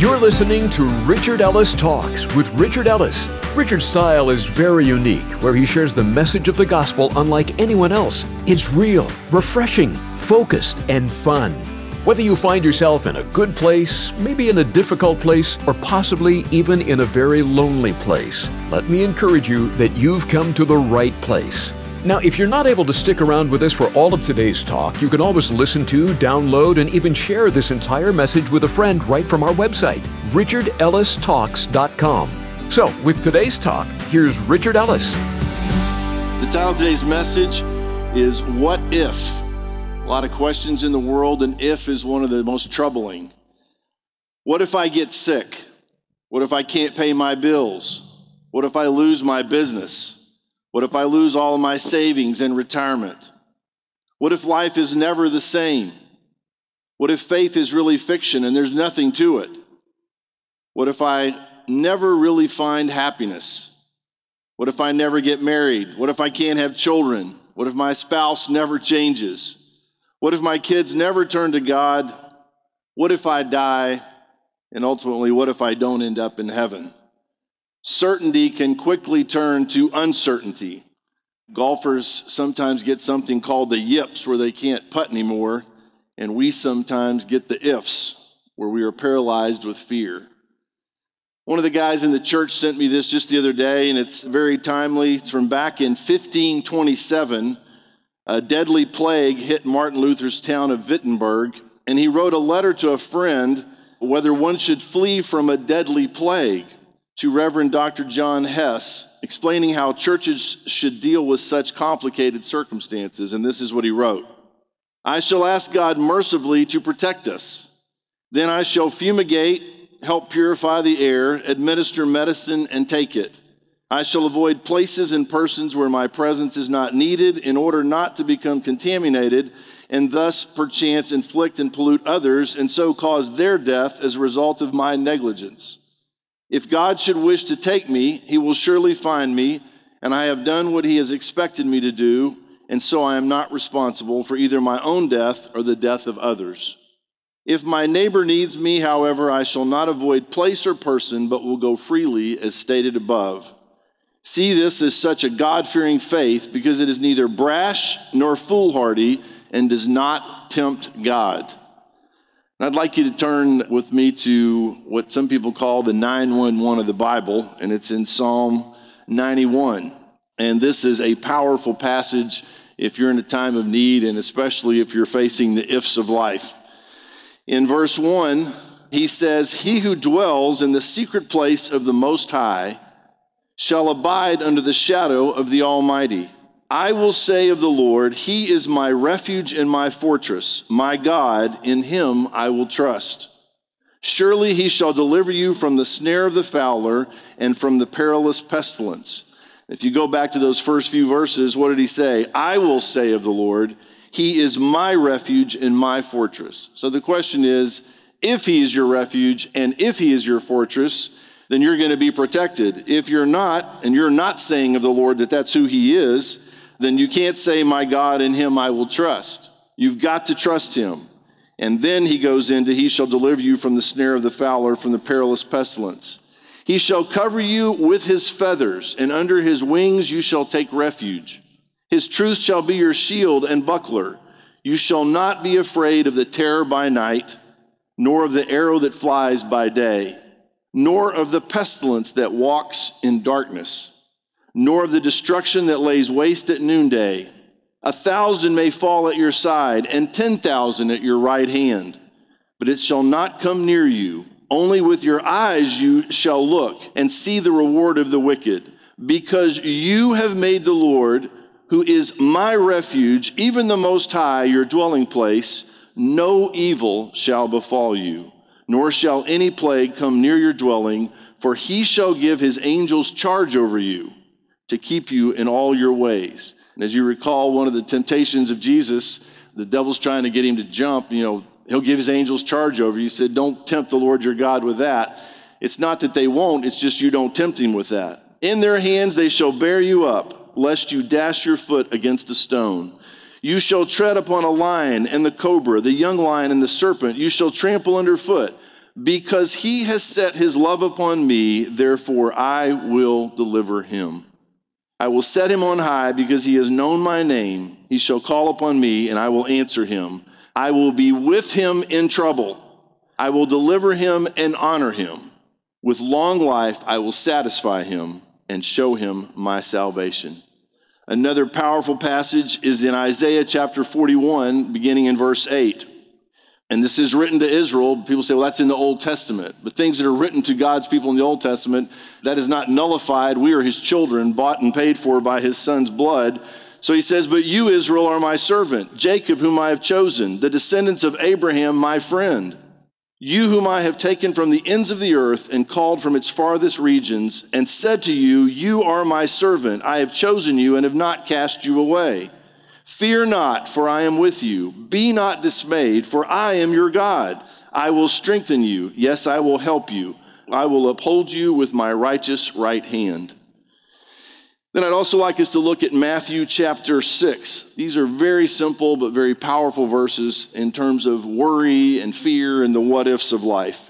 You're listening to Richard Ellis Talks with Richard Ellis. Richard's style is very unique, where he shares the message of the gospel unlike anyone else. It's real, refreshing, focused, and fun. Whether you find yourself in a good place, maybe in a difficult place, or possibly even in a very lonely place, let me encourage you that you've come to the right place. Now, if you're not able to stick around with us for all of today's talk, you can always listen to, download, and even share this entire message with a friend right from our website, richardellistalks.com. So, with today's talk, here's Richard Ellis. The title of today's message is What If? A lot of questions in the world, and if is one of the most troubling. What if I get sick? What if I can't pay my bills? What if I lose my business? What if I lose all my savings and retirement? What if life is never the same? What if faith is really fiction and there's nothing to it? What if I never really find happiness? What if I never get married? What if I can't have children? What if my spouse never changes? What if my kids never turn to God? What if I die? And ultimately, what if I don't end up in heaven? Certainty can quickly turn to uncertainty. Golfers sometimes get something called the yips where they can't putt anymore, and we sometimes get the ifs where we are paralyzed with fear. One of the guys in the church sent me this just the other day, and it's very timely. It's from back in 1527. A deadly plague hit Martin Luther's town of Wittenberg, and he wrote a letter to a friend whether one should flee from a deadly plague to Reverend Dr. John Hess, explaining how churches should deal with such complicated circumstances. And this is what he wrote I shall ask God mercifully to protect us. Then I shall fumigate, help purify the air, administer medicine, and take it. I shall avoid places and persons where my presence is not needed in order not to become contaminated and thus perchance inflict and pollute others and so cause their death as a result of my negligence. If God should wish to take me, he will surely find me, and I have done what he has expected me to do, and so I am not responsible for either my own death or the death of others. If my neighbor needs me, however, I shall not avoid place or person, but will go freely, as stated above. See this as such a God fearing faith because it is neither brash nor foolhardy and does not tempt God. I'd like you to turn with me to what some people call the 911 of the Bible, and it's in Psalm 91. And this is a powerful passage if you're in a time of need, and especially if you're facing the ifs of life. In verse 1, he says, He who dwells in the secret place of the Most High shall abide under the shadow of the Almighty. I will say of the Lord, He is my refuge and my fortress, my God, in Him I will trust. Surely He shall deliver you from the snare of the fowler and from the perilous pestilence. If you go back to those first few verses, what did He say? I will say of the Lord, He is my refuge and my fortress. So the question is, if He is your refuge and if He is your fortress, then you're going to be protected. If you're not, and you're not saying of the Lord that that's who He is, then you can't say, My God, in him I will trust. You've got to trust him. And then he goes into, He shall deliver you from the snare of the fowler, from the perilous pestilence. He shall cover you with his feathers, and under his wings you shall take refuge. His truth shall be your shield and buckler. You shall not be afraid of the terror by night, nor of the arrow that flies by day, nor of the pestilence that walks in darkness nor of the destruction that lays waste at noonday. A thousand may fall at your side, and ten thousand at your right hand, but it shall not come near you. Only with your eyes you shall look and see the reward of the wicked, because you have made the Lord, who is my refuge, even the Most High, your dwelling place. No evil shall befall you, nor shall any plague come near your dwelling, for he shall give his angels charge over you to keep you in all your ways. And as you recall, one of the temptations of Jesus, the devil's trying to get him to jump, you know, he'll give his angels charge over you. He said, Don't tempt the Lord your God with that. It's not that they won't, it's just you don't tempt him with that. In their hands they shall bear you up, lest you dash your foot against a stone. You shall tread upon a lion and the cobra, the young lion and the serpent, you shall trample underfoot. Because he has set his love upon me, therefore I will deliver him. I will set him on high because he has known my name. He shall call upon me, and I will answer him. I will be with him in trouble. I will deliver him and honor him. With long life I will satisfy him and show him my salvation. Another powerful passage is in Isaiah chapter 41, beginning in verse 8. And this is written to Israel. People say, well, that's in the Old Testament. But things that are written to God's people in the Old Testament, that is not nullified. We are his children, bought and paid for by his son's blood. So he says, But you, Israel, are my servant, Jacob, whom I have chosen, the descendants of Abraham, my friend. You, whom I have taken from the ends of the earth and called from its farthest regions, and said to you, You are my servant. I have chosen you and have not cast you away. Fear not, for I am with you. Be not dismayed, for I am your God. I will strengthen you. Yes, I will help you. I will uphold you with my righteous right hand. Then I'd also like us to look at Matthew chapter 6. These are very simple but very powerful verses in terms of worry and fear and the what ifs of life.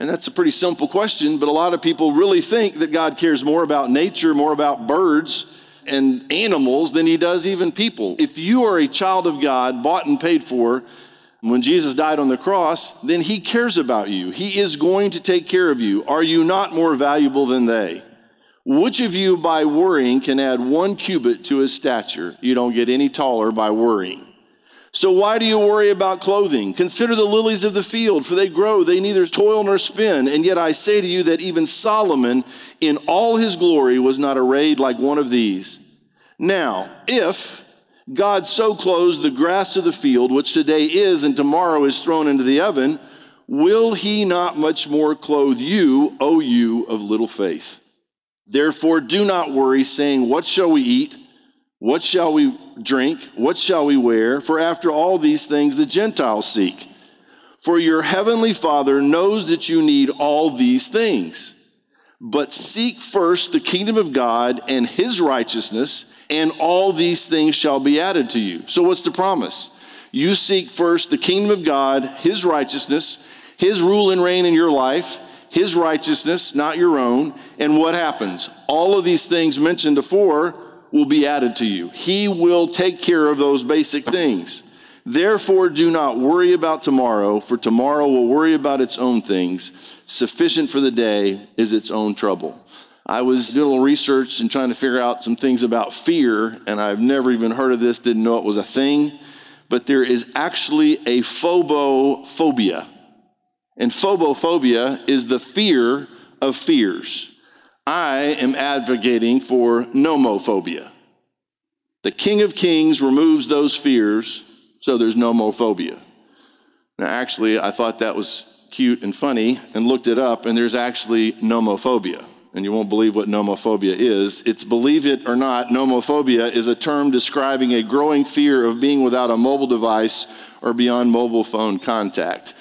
And that's a pretty simple question, but a lot of people really think that God cares more about nature, more about birds and animals than he does even people. If you are a child of God, bought and paid for, when Jesus died on the cross, then he cares about you. He is going to take care of you. Are you not more valuable than they? Which of you, by worrying, can add one cubit to his stature? You don't get any taller by worrying. So why do you worry about clothing? Consider the lilies of the field, for they grow, they neither toil nor spin. And yet I say to you that even Solomon, in all his glory, was not arrayed like one of these. Now, if God so clothes the grass of the field, which today is and tomorrow is thrown into the oven, will he not much more clothe you, O you of little faith? Therefore, do not worry, saying, What shall we eat? What shall we drink? What shall we wear? For after all these things the Gentiles seek. For your heavenly Father knows that you need all these things. But seek first the kingdom of God and his righteousness, and all these things shall be added to you. So, what's the promise? You seek first the kingdom of God, his righteousness, his rule and reign in your life, his righteousness, not your own. And what happens? All of these things mentioned before will be added to you. He will take care of those basic things. Therefore, do not worry about tomorrow, for tomorrow will worry about its own things. Sufficient for the day is its own trouble. I was doing a little research and trying to figure out some things about fear, and I've never even heard of this, didn't know it was a thing. But there is actually a phobophobia. And phobophobia is the fear of fears. I am advocating for nomophobia. The King of Kings removes those fears, so there's nomophobia. Now, actually, I thought that was cute and funny and looked it up, and there's actually nomophobia. And you won't believe what nomophobia is. It's believe it or not, nomophobia is a term describing a growing fear of being without a mobile device or beyond mobile phone contact.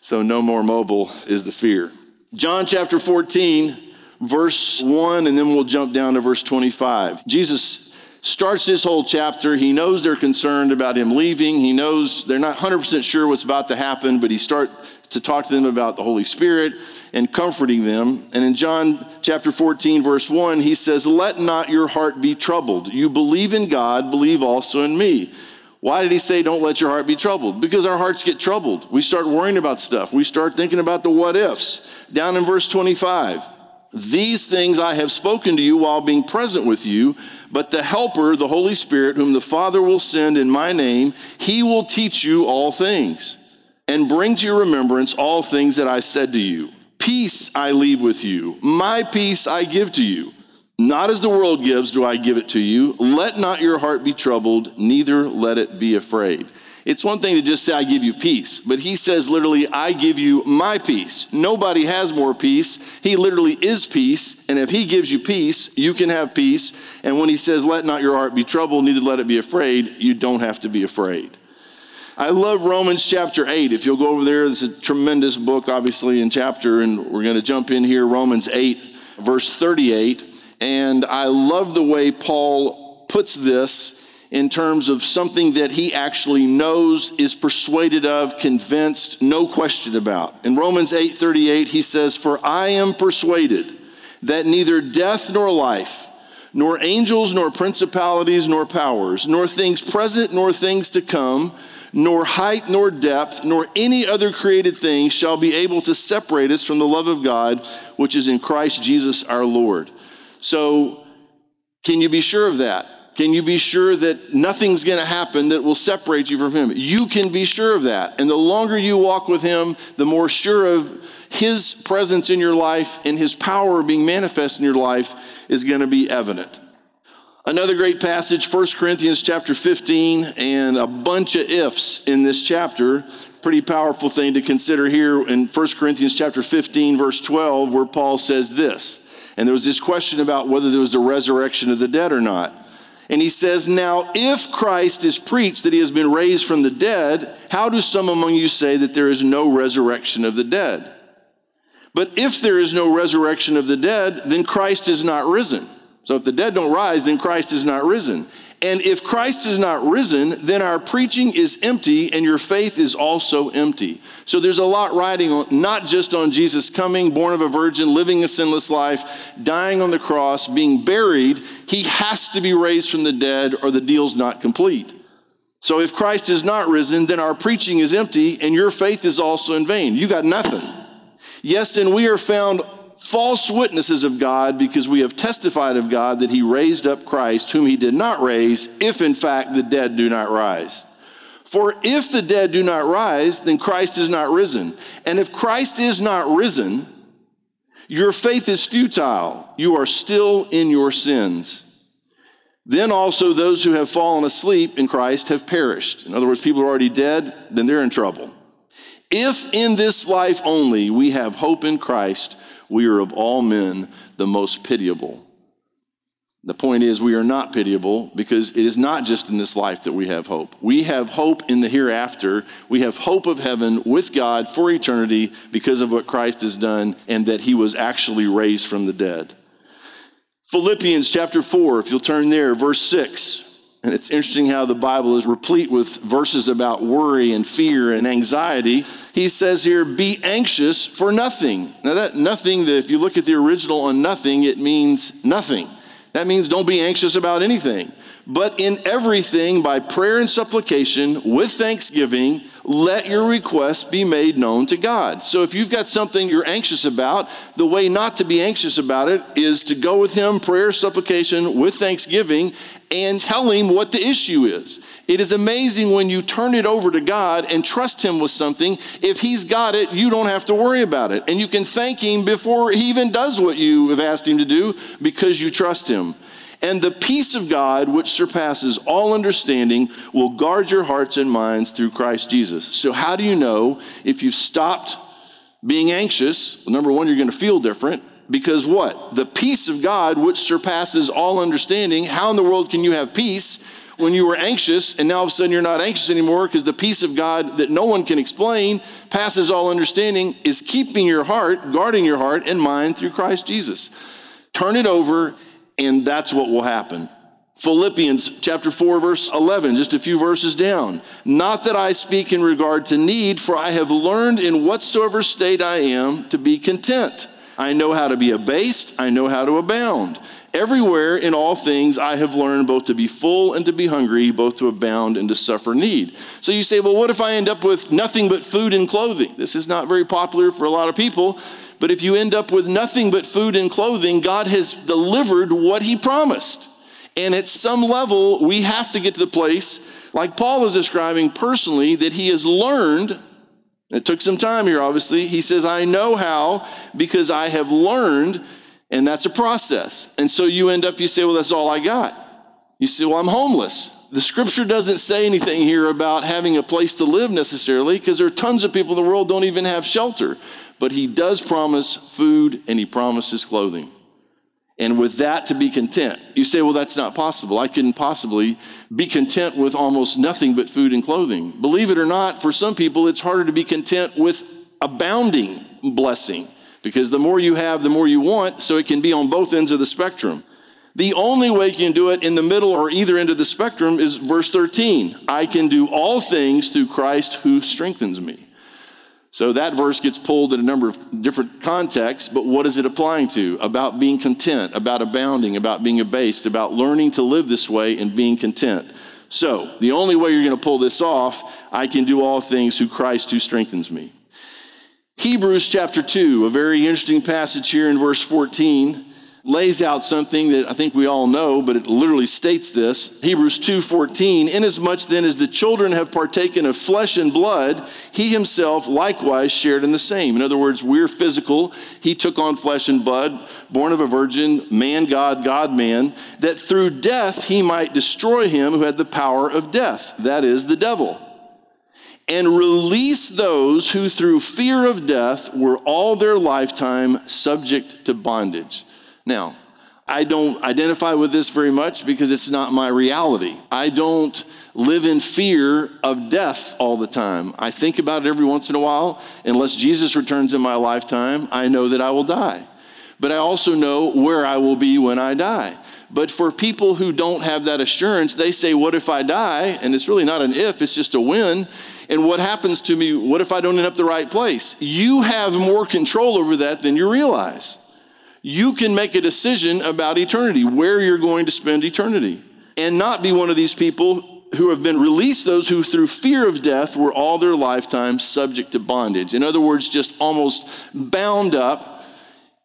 So, no more mobile is the fear. John chapter 14 verse 1, and then we'll jump down to verse 25. Jesus starts this whole chapter. He knows they're concerned about him leaving. He knows they're not 100% sure what's about to happen, but he starts to talk to them about the Holy Spirit and comforting them. And in John chapter 14, verse 1, he says, Let not your heart be troubled. You believe in God, believe also in me. Why did he say, Don't let your heart be troubled? Because our hearts get troubled. We start worrying about stuff. We start thinking about the what ifs. Down in verse 25. These things I have spoken to you while being present with you, but the Helper, the Holy Spirit, whom the Father will send in my name, he will teach you all things and bring to your remembrance all things that I said to you. Peace I leave with you, my peace I give to you. Not as the world gives, do I give it to you. Let not your heart be troubled, neither let it be afraid. It's one thing to just say, I give you peace, but he says literally, I give you my peace. Nobody has more peace. He literally is peace. And if he gives you peace, you can have peace. And when he says, Let not your heart be troubled, neither let it be afraid, you don't have to be afraid. I love Romans chapter 8. If you'll go over there, it's a tremendous book, obviously, in chapter, and we're going to jump in here, Romans 8, verse 38. And I love the way Paul puts this in terms of something that he actually knows, is persuaded of, convinced, no question about. In Romans 8:38 he says, "For I am persuaded that neither death nor life, nor angels nor principalities nor powers, nor things present nor things to come, nor height nor depth, nor any other created thing shall be able to separate us from the love of God which is in Christ Jesus our Lord." So, can you be sure of that? Can you be sure that nothing's going to happen that will separate you from Him? You can be sure of that. And the longer you walk with Him, the more sure of His presence in your life and His power being manifest in your life is going to be evident. Another great passage, 1 Corinthians chapter 15, and a bunch of ifs in this chapter. Pretty powerful thing to consider here in 1 Corinthians chapter 15, verse 12, where Paul says this. And there was this question about whether there was the resurrection of the dead or not. And he says, Now, if Christ is preached that he has been raised from the dead, how do some among you say that there is no resurrection of the dead? But if there is no resurrection of the dead, then Christ is not risen. So if the dead don't rise, then Christ is not risen. And if Christ is not risen, then our preaching is empty and your faith is also empty. So there's a lot riding on, not just on Jesus coming, born of a virgin, living a sinless life, dying on the cross, being buried. He has to be raised from the dead or the deal's not complete. So if Christ is not risen, then our preaching is empty and your faith is also in vain. You got nothing. Yes, and we are found false witnesses of God because we have testified of God that he raised up Christ, whom he did not raise, if in fact the dead do not rise. For if the dead do not rise, then Christ is not risen. And if Christ is not risen, your faith is futile. You are still in your sins. Then also those who have fallen asleep in Christ have perished. In other words, people are already dead, then they're in trouble. If in this life only we have hope in Christ, we are of all men the most pitiable. The point is, we are not pitiable because it is not just in this life that we have hope. We have hope in the hereafter. We have hope of heaven with God for eternity because of what Christ has done and that he was actually raised from the dead. Philippians chapter 4, if you'll turn there, verse 6. And it's interesting how the Bible is replete with verses about worry and fear and anxiety. He says here, be anxious for nothing. Now, that nothing, if you look at the original on nothing, it means nothing. That means don't be anxious about anything. But in everything, by prayer and supplication, with thanksgiving, let your requests be made known to God. So if you've got something you're anxious about, the way not to be anxious about it is to go with Him, prayer, supplication, with thanksgiving, and tell him what the issue is. It is amazing when you turn it over to God and trust him with something. If he's got it, you don't have to worry about it. And you can thank him before he even does what you have asked him to do because you trust him. And the peace of God, which surpasses all understanding, will guard your hearts and minds through Christ Jesus. So, how do you know if you've stopped being anxious? Well, number one, you're going to feel different. Because what? The peace of God, which surpasses all understanding. How in the world can you have peace when you were anxious and now all of a sudden you're not anxious anymore because the peace of God that no one can explain, passes all understanding, is keeping your heart, guarding your heart and mind through Christ Jesus. Turn it over, and that's what will happen. Philippians chapter 4, verse 11, just a few verses down. Not that I speak in regard to need, for I have learned in whatsoever state I am to be content. I know how to be abased, I know how to abound. Everywhere in all things I have learned both to be full and to be hungry, both to abound and to suffer need. So you say, well, what if I end up with nothing but food and clothing? This is not very popular for a lot of people, but if you end up with nothing but food and clothing, God has delivered what He promised. And at some level, we have to get to the place, like Paul is describing personally, that he has learned it took some time here, obviously. He says, I know how because I have learned, and that's a process. And so you end up, you say, well, that's all I got. You say, Well, I'm homeless. The scripture doesn't say anything here about having a place to live necessarily because there are tons of people in the world don't even have shelter. But he does promise food and he promises clothing. And with that, to be content. You say, well, that's not possible. I couldn't possibly be content with almost nothing but food and clothing. Believe it or not, for some people, it's harder to be content with abounding blessing because the more you have, the more you want, so it can be on both ends of the spectrum. The only way you can do it in the middle or either end of the spectrum is verse 13 I can do all things through Christ who strengthens me. So that verse gets pulled in a number of different contexts, but what is it applying to? About being content, about abounding, about being abased, about learning to live this way and being content. So the only way you're going to pull this off, I can do all things through Christ who strengthens me. Hebrews chapter 2, a very interesting passage here in verse 14 lays out something that I think we all know, but it literally states this. Hebrews 2:14, inasmuch then as the children have partaken of flesh and blood, he himself likewise shared in the same. In other words, we're physical, he took on flesh and blood, born of a virgin, man God, God man, that through death he might destroy him who had the power of death, that is the devil. And release those who through fear of death were all their lifetime subject to bondage. Now, I don't identify with this very much because it's not my reality. I don't live in fear of death all the time. I think about it every once in a while. Unless Jesus returns in my lifetime, I know that I will die. But I also know where I will be when I die. But for people who don't have that assurance, they say, What if I die? And it's really not an if, it's just a when. And what happens to me? What if I don't end up the right place? You have more control over that than you realize you can make a decision about eternity, where you're going to spend eternity, and not be one of these people who have been released, those who through fear of death were all their lifetime subject to bondage. In other words, just almost bound up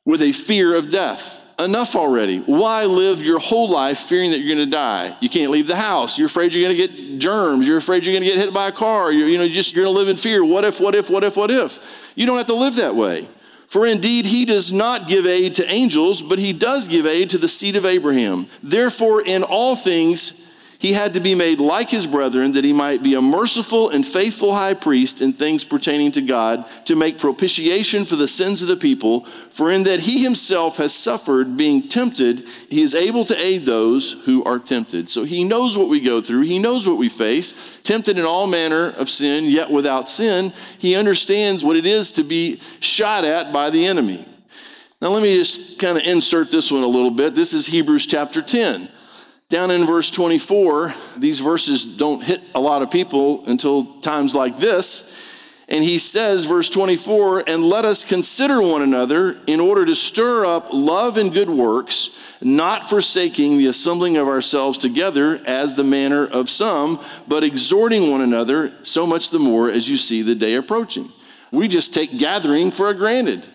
with a fear of death. Enough already. Why live your whole life fearing that you're going to die? You can't leave the house. You're afraid you're going to get germs. You're afraid you're going to get hit by a car. You're, you know, just you're going to live in fear. What if? What if? What if? What if? You don't have to live that way. For indeed, he does not give aid to angels, but he does give aid to the seed of Abraham. Therefore, in all things, he had to be made like his brethren, that he might be a merciful and faithful high priest in things pertaining to God, to make propitiation for the sins of the people. For in that he himself has suffered being tempted, he is able to aid those who are tempted. So he knows what we go through, he knows what we face. Tempted in all manner of sin, yet without sin, he understands what it is to be shot at by the enemy. Now, let me just kind of insert this one a little bit. This is Hebrews chapter 10. Down in verse 24, these verses don't hit a lot of people until times like this. And he says, verse 24, and let us consider one another in order to stir up love and good works, not forsaking the assembling of ourselves together as the manner of some, but exhorting one another, so much the more as you see the day approaching. We just take gathering for granted.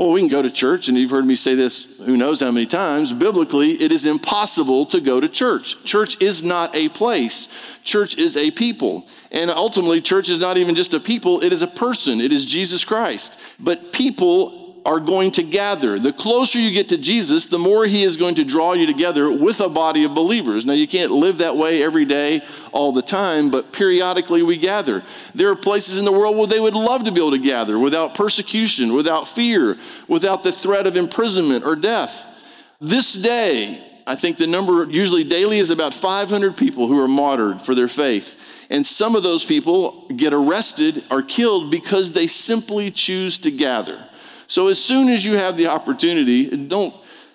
Well, we can go to church, and you've heard me say this who knows how many times. Biblically, it is impossible to go to church. Church is not a place, church is a people. And ultimately, church is not even just a people, it is a person, it is Jesus Christ. But people are going to gather. The closer you get to Jesus, the more he is going to draw you together with a body of believers. Now, you can't live that way every day, all the time, but periodically we gather. There are places in the world where they would love to be able to gather without persecution, without fear, without the threat of imprisonment or death. This day, I think the number usually daily is about 500 people who are martyred for their faith. And some of those people get arrested or killed because they simply choose to gather. So as soon as you have the opportunity, don't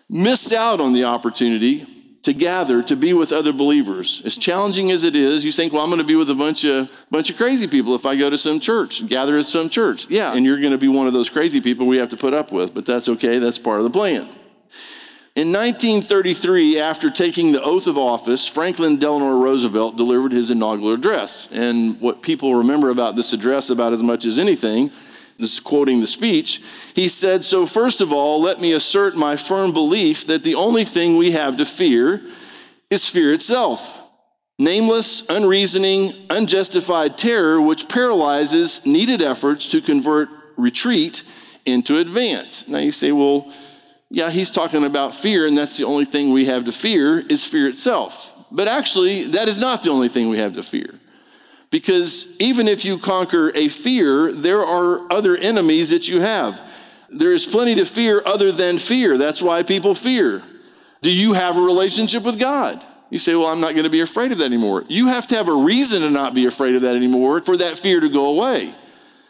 miss out on the opportunity to gather to be with other believers. As challenging as it is, you think, well, I'm going to be with a bunch of bunch of crazy people if I go to some church, gather at some church. Yeah, and you're going to be one of those crazy people we have to put up with, but that's okay. That's part of the plan. In 1933, after taking the oath of office, Franklin Delano Roosevelt delivered his inaugural address. And what people remember about this address about as much as anything this is quoting the speech. He said, So, first of all, let me assert my firm belief that the only thing we have to fear is fear itself. Nameless, unreasoning, unjustified terror which paralyzes needed efforts to convert retreat into advance. Now you say, well, yeah, he's talking about fear, and that's the only thing we have to fear is fear itself. But actually, that is not the only thing we have to fear. Because even if you conquer a fear, there are other enemies that you have. There is plenty to fear other than fear. That's why people fear. Do you have a relationship with God? You say, Well, I'm not going to be afraid of that anymore. You have to have a reason to not be afraid of that anymore for that fear to go away.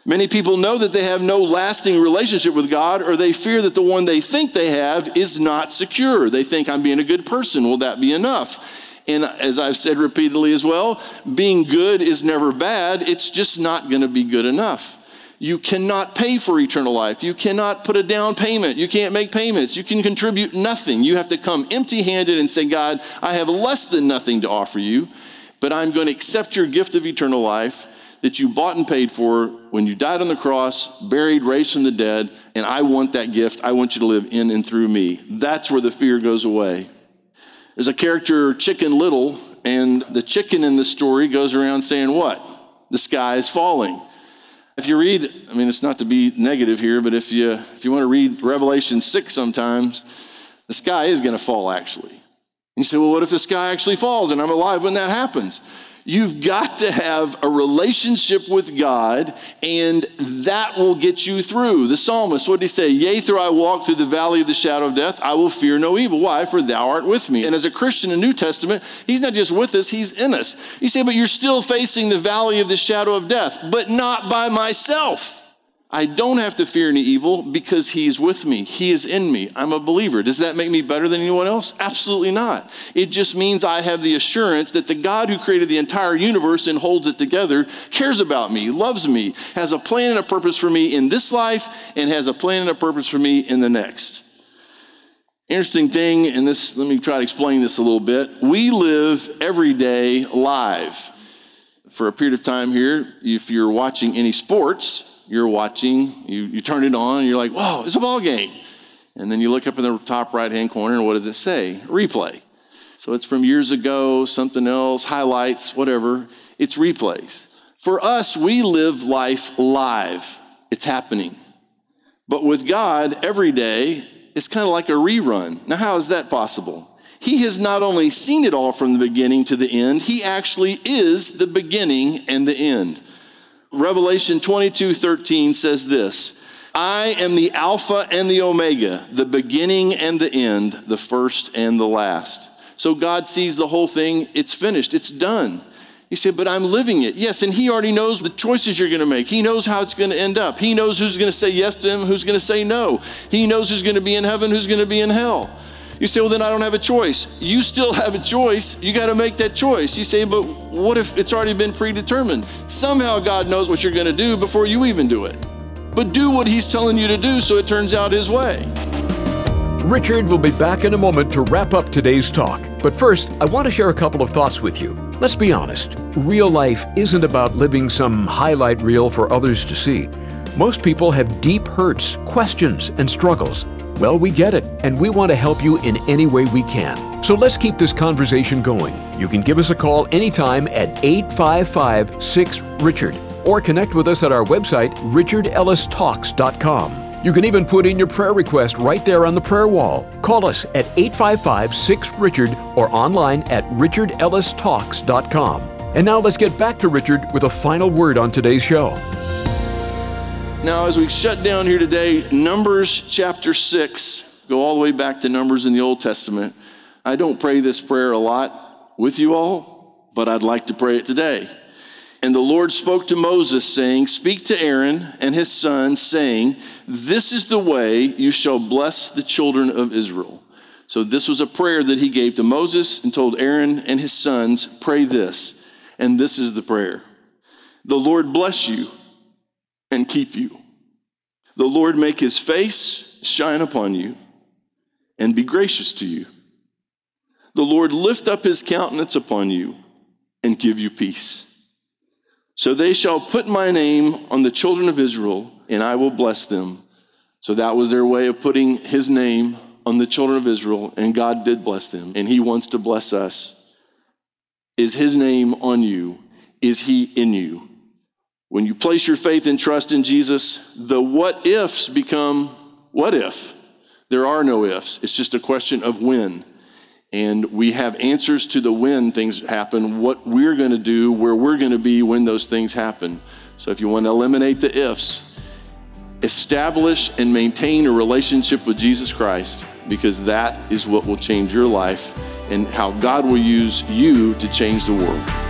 Many people know that they have no lasting relationship with God, or they fear that the one they think they have is not secure. They think, I'm being a good person. Will that be enough? And as I've said repeatedly as well, being good is never bad. It's just not going to be good enough. You cannot pay for eternal life. You cannot put a down payment. You can't make payments. You can contribute nothing. You have to come empty handed and say, God, I have less than nothing to offer you, but I'm going to accept your gift of eternal life that you bought and paid for when you died on the cross, buried, raised from the dead, and I want that gift. I want you to live in and through me. That's where the fear goes away. There's a character, Chicken Little, and the chicken in the story goes around saying, What? The sky is falling. If you read, I mean, it's not to be negative here, but if you, if you want to read Revelation 6 sometimes, the sky is going to fall actually. And you say, well, what if the sky actually falls and I'm alive when that happens? You've got to have a relationship with God, and that will get you through. The psalmist, what did he say? Yea, though I walk through the valley of the shadow of death, I will fear no evil. Why? For thou art with me. And as a Christian in New Testament, he's not just with us, he's in us. You say, but you're still facing the valley of the shadow of death, but not by myself. I don't have to fear any evil because He's with me. He is in me. I'm a believer. Does that make me better than anyone else? Absolutely not. It just means I have the assurance that the God who created the entire universe and holds it together cares about me, loves me, has a plan and a purpose for me in this life, and has a plan and a purpose for me in the next. Interesting thing, and this, let me try to explain this a little bit. We live every day live. For a period of time here, if you're watching any sports, you're watching, you, you turn it on, and you're like, whoa, it's a ball game. And then you look up in the top right hand corner, and what does it say? Replay. So it's from years ago, something else, highlights, whatever. It's replays. For us, we live life live, it's happening. But with God, every day, it's kind of like a rerun. Now, how is that possible? He has not only seen it all from the beginning to the end, he actually is the beginning and the end. Revelation 22 13 says this I am the Alpha and the Omega, the beginning and the end, the first and the last. So God sees the whole thing, it's finished, it's done. He said, But I'm living it. Yes, and He already knows the choices you're going to make. He knows how it's going to end up. He knows who's going to say yes to Him, who's going to say no. He knows who's going to be in heaven, who's going to be in hell. You say, well, then I don't have a choice. You still have a choice. You got to make that choice. You say, but what if it's already been predetermined? Somehow God knows what you're going to do before you even do it. But do what He's telling you to do so it turns out His way. Richard will be back in a moment to wrap up today's talk. But first, I want to share a couple of thoughts with you. Let's be honest real life isn't about living some highlight reel for others to see. Most people have deep hurts, questions, and struggles. Well, we get it, and we want to help you in any way we can. So let's keep this conversation going. You can give us a call anytime at 855 6 Richard or connect with us at our website, richardellistalks.com. You can even put in your prayer request right there on the prayer wall. Call us at 855 6 Richard or online at richardellistalks.com. And now let's get back to Richard with a final word on today's show. Now, as we shut down here today, Numbers chapter 6, go all the way back to Numbers in the Old Testament. I don't pray this prayer a lot with you all, but I'd like to pray it today. And the Lord spoke to Moses, saying, Speak to Aaron and his sons, saying, This is the way you shall bless the children of Israel. So, this was a prayer that he gave to Moses and told Aaron and his sons, Pray this. And this is the prayer The Lord bless you and keep you. The Lord make his face shine upon you and be gracious to you. The Lord lift up his countenance upon you and give you peace. So they shall put my name on the children of Israel, and I will bless them. So that was their way of putting his name on the children of Israel, and God did bless them, and he wants to bless us. Is his name on you? Is he in you? When you place your faith and trust in Jesus, the what ifs become what if. There are no ifs. It's just a question of when. and we have answers to the when things happen, what we're going to do, where we're going to be when those things happen. So if you want to eliminate the ifs, establish and maintain a relationship with Jesus Christ because that is what will change your life and how God will use you to change the world.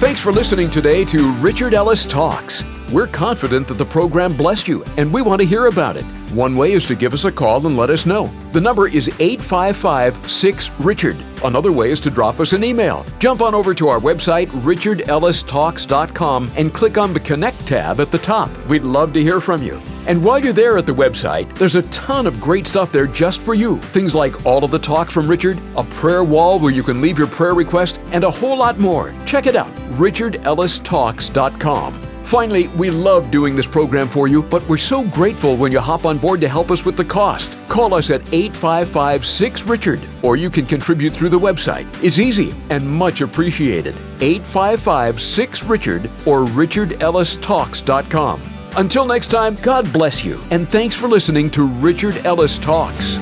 Thanks for listening today to Richard Ellis Talks. We're confident that the program blessed you, and we want to hear about it. One way is to give us a call and let us know. The number is 855 6 Richard. Another way is to drop us an email. Jump on over to our website, richardellistalks.com, and click on the Connect tab at the top. We'd love to hear from you. And while you're there at the website, there's a ton of great stuff there just for you. Things like all of the talks from Richard, a prayer wall where you can leave your prayer request, and a whole lot more. Check it out, richardellistalks.com. Finally, we love doing this program for you, but we're so grateful when you hop on board to help us with the cost. Call us at 855 6 Richard, or you can contribute through the website. It's easy and much appreciated. 855 6 Richard or richardellistalks.com. Until next time, God bless you, and thanks for listening to Richard Ellis Talks.